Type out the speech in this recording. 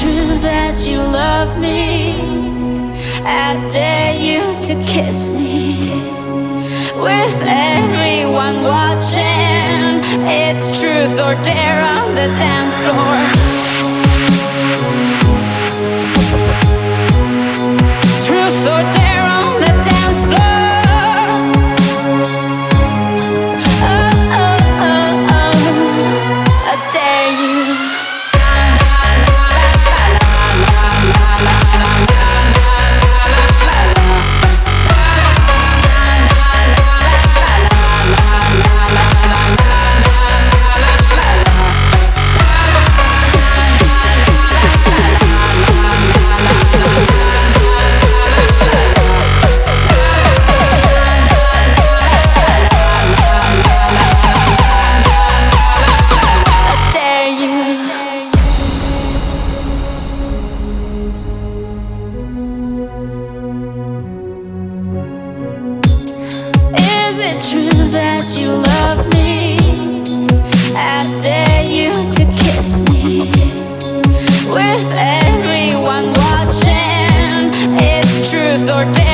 that you love me. I dare you to kiss me. With everyone watching, it's truth or dare on the dance floor. it true that you love me? I dare you to kiss me with everyone watching. It's truth or dare.